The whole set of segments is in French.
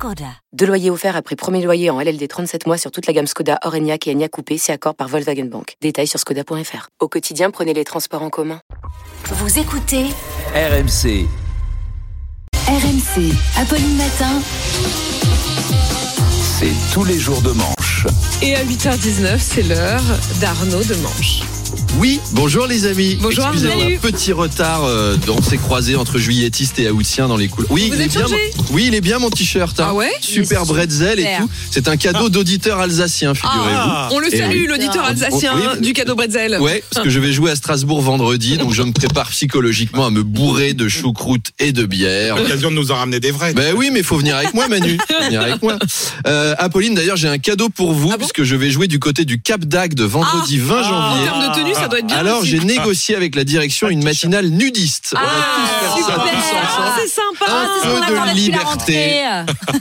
Skoda. Deux loyers offerts après premier loyer en LLD 37 mois sur toute la gamme Skoda, Orenia et Enya Coupé, c'est accord par Volkswagen Bank. Détails sur skoda.fr. Au quotidien, prenez les transports en commun. Vous écoutez RMC. RMC. Apolline Matin. C'est tous les jours de manche. Et à 8h19, c'est l'heure d'Arnaud de Manche. Oui, bonjour les amis. Bonjour, Excusez-moi, petit retard. euh, on s'est croisé entre juilletistes et aoûtiens dans les couloirs. Oui, Vous il est êtes bien. changé mon- Oui, il est bien mon t-shirt. hein. Ah ouais Super bretzel et tout. C'est un cadeau d'auditeur alsacien, figurez-vous. On le salue, oui. l'auditeur alsacien Oui. du cadeau Bretzel. Ouais, parce que je vais jouer à Strasbourg vendredi, donc je me prépare psychologiquement à me bourrer de choucroute et de bière. L'occasion de nous en ramener des vrais. Ben oui, mais faut venir avec moi, Manu. Faut venir avec moi. Euh, Apolline, d'ailleurs, j'ai un cadeau pour vous, Ah bon puisque je vais jouer du côté du Cap d'Agde vendredi 20 En janvier. termes de tenue, ça doit être bien. Alors, j'ai négocié avec la direction une matinale nudiste. On va Ah, tous faire ça super. tous ensemble. C'est sympa. Un peu de liberté,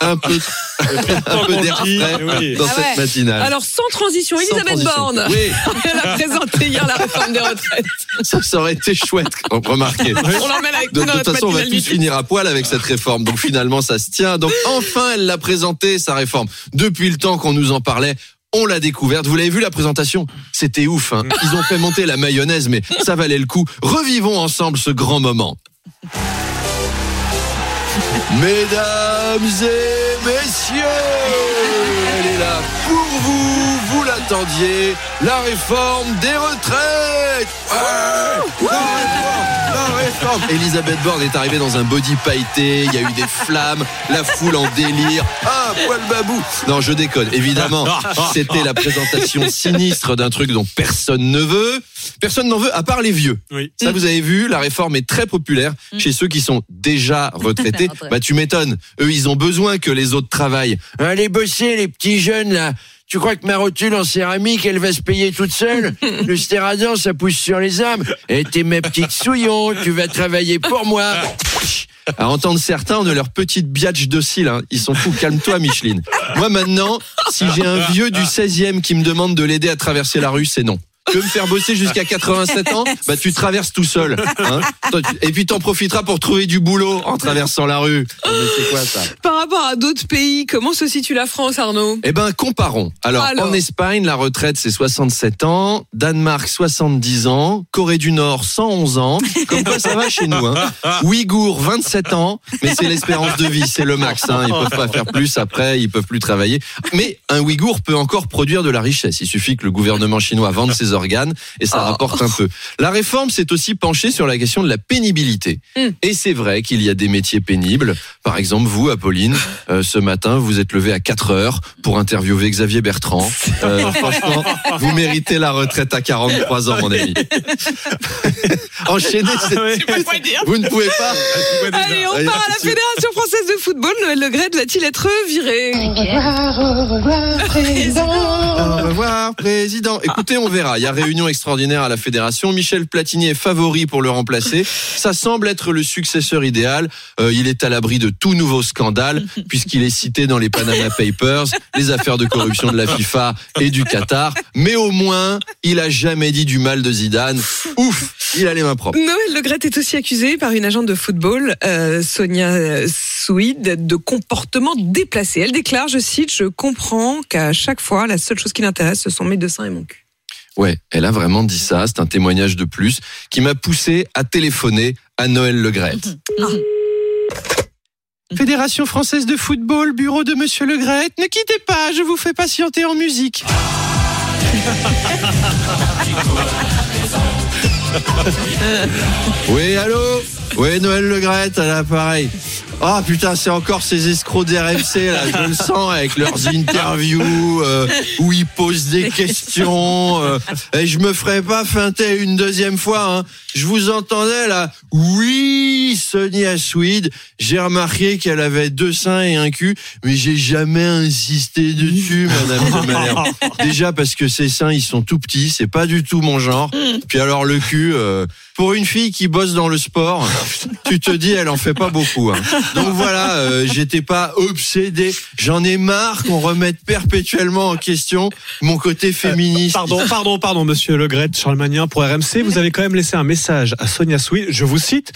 un peu, un peu d'air frais Oui. dans Ah cette matinale. Alors, sans transition, Elisabeth. Borne. Oui, Elle a présenté hier la réforme des retraites. ça, ça aurait été chouette, remarquez. On l'emmène avec De, nous de notre toute façon, on va tous finir à poil avec cette réforme. Donc finalement, ça se tient. Donc enfin, elle l'a présentée, sa réforme. Depuis le temps qu'on nous en parlait, on l'a découverte. Vous l'avez vu la présentation C'était ouf. hein. Ils ont fait monter la mayonnaise, mais ça valait le coup. Revivons ensemble ce grand moment. Mesdames et messieurs, elle est là pour vous, vous l'attendiez, la réforme des retraites. Ouais, Elisabeth Borne est arrivée dans un body pailleté, il y a eu des flammes, la foule en délire. Ah, poil babou. Non, je déconne. Évidemment, c'était la présentation sinistre d'un truc dont personne ne veut. Personne n'en veut, à part les vieux. Oui. Ça, vous avez vu, la réforme est très populaire chez ceux qui sont déjà retraités. Bah, tu m'étonnes. Eux, ils ont besoin que les autres travaillent. Allez bosser, les petits jeunes, là. Tu crois que ma rotule en céramique, elle va se payer toute seule Le stéradin, ça pousse sur les âmes. Et t'es ma petite souillon, tu vas travailler pour moi. À entendre certains, on a leur petite biatch docile. Hein. Ils sont fous. Calme-toi, Micheline. Moi, maintenant, si j'ai un vieux du 16e qui me demande de l'aider à traverser la rue, c'est non. Tu veux me faire bosser jusqu'à 87 ans? Bah tu traverses tout seul. Hein Et puis t'en profiteras pour trouver du boulot en traversant la rue. Non, mais C'est quoi ça? Par rapport à d'autres pays, comment se situe la France, Arnaud? Eh ben comparons. Alors, Alors. en Espagne, la retraite c'est 67 ans, Danemark 70 ans, Corée du Nord 111 ans. Comme quoi ça va chez nous. Hein. Ouïghour 27 ans, mais c'est l'espérance de vie, c'est le max. Hein. Ils peuvent pas faire plus après, ils peuvent plus travailler. Mais un Ouïghour peut encore produire de la richesse. Il suffit que le gouvernement chinois vende ses organes et ça Oh. rapporte un peu. La réforme s'est aussi penchée sur la question de la pénibilité. Mm. Et c'est vrai qu'il y a des métiers pénibles. Par exemple, vous, Apolline, euh, ce matin, vous êtes levé à 4 heures pour interviewer Xavier Bertrand. Euh, franchement, vous méritez la retraite à 43 ans, mon ami. Enchaînez, c'est- vous ne pouvez pas. Allez, on part à la. Fédération française de football. Noël Le Gret va-t-il être viré Au revoir, président. Écoutez, on verra. Il y a réunion extraordinaire à la fédération. Michel Platini est favori pour le remplacer. Ça semble être le successeur idéal. Euh, il est à l'abri de tout nouveau scandale, puisqu'il est cité dans les Panama Papers, les affaires de corruption de la FIFA et du Qatar. Mais au moins, il a jamais dit du mal de Zidane. Ouf, il a les mains propres. Noël Le Gret est aussi accusé par une agente de football, euh, Sonia Souid, de comportement déplacé. Elle déclare, je cite, je comprends qu'à chaque fois, la seule chose qui l'intéresse, ce deux seins et mon cul. Ouais, elle a vraiment dit ça. C'est un témoignage de plus qui m'a poussé à téléphoner à Noël Legrette. Fédération française de football, bureau de Monsieur Legrette. Ne quittez pas, je vous fais patienter en musique. oui, allô? Oui, Noël Legrette à l'appareil. Ah putain, c'est encore ces escrocs d'RMC là, je le sens avec leurs interviews euh, où ils posent des questions. euh, et je me ferai pas feinter une deuxième fois. Hein. Je vous entendais là. Oui, Sonia Swede. J'ai remarqué qu'elle avait deux seins et un cul, mais j'ai jamais insisté dessus, Madame de Malherbe. Déjà parce que ses seins ils sont tout petits, c'est pas du tout mon genre. Puis alors le cul. euh, pour une fille qui bosse dans le sport, tu te dis elle en fait pas beaucoup. hein. Donc voilà, euh, j'étais pas obsédé. J'en ai marre qu'on remette perpétuellement en question mon côté féministe. Euh, Pardon, pardon, pardon, monsieur Le Gret, Charles Magnin pour RMC. Vous avez quand même laissé un message à Sonia Sweet. Je vous cite.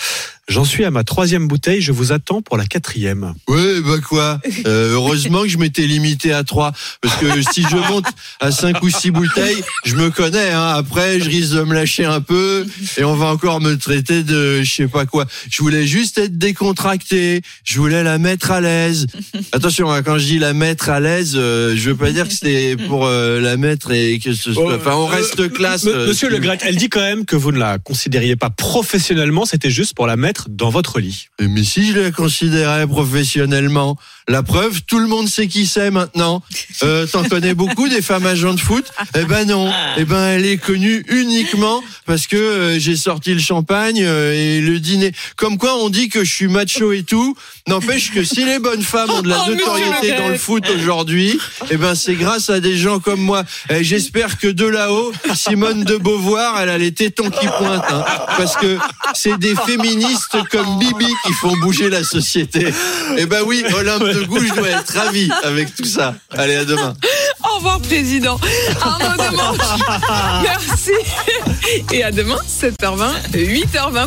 J'en suis à ma troisième bouteille, je vous attends pour la quatrième. Ouais, bah quoi Euh, Heureusement que je m'étais limité à trois, parce que si je monte à cinq ou six bouteilles, je me connais. Hein. Après, je risque de me lâcher un peu, et on va encore me traiter de je sais pas quoi. Je voulais juste être décontracté. Je voulais la mettre à l'aise. Attention, hein, quand je dis la mettre à l'aise, euh, je veux pas dire que c'était pour euh, la mettre et que ce soit. Enfin, on reste classe. Euh, Monsieur si- Le Gret, elle dit quand même que vous ne la considériez pas professionnellement, c'était juste pour la mettre dans votre lit. Mais si je la considérais professionnellement, la preuve, tout le monde sait qui c'est maintenant. Euh, T'en connais beaucoup des femmes agents de foot? Eh ben non. Eh ben elle est connue uniquement parce que euh, j'ai sorti le champagne euh, et le dîner. Comme quoi on dit que je suis macho et tout. N'empêche que si les bonnes femmes ont de la Oh, notoriété dans le foot aujourd'hui, eh ben c'est grâce à des gens comme moi. Et J'espère que de là-haut, Simone de Beauvoir, elle a les tétons qui pointent, hein. parce que c'est des féministes comme Bibi qui font bouger la société. Eh ben oui, Olympe de Gouges doit être ravi avec tout ça. Allez, à demain. Au revoir, président. Arnaud Demanche. Merci. Et à demain, 7h20, 8h20.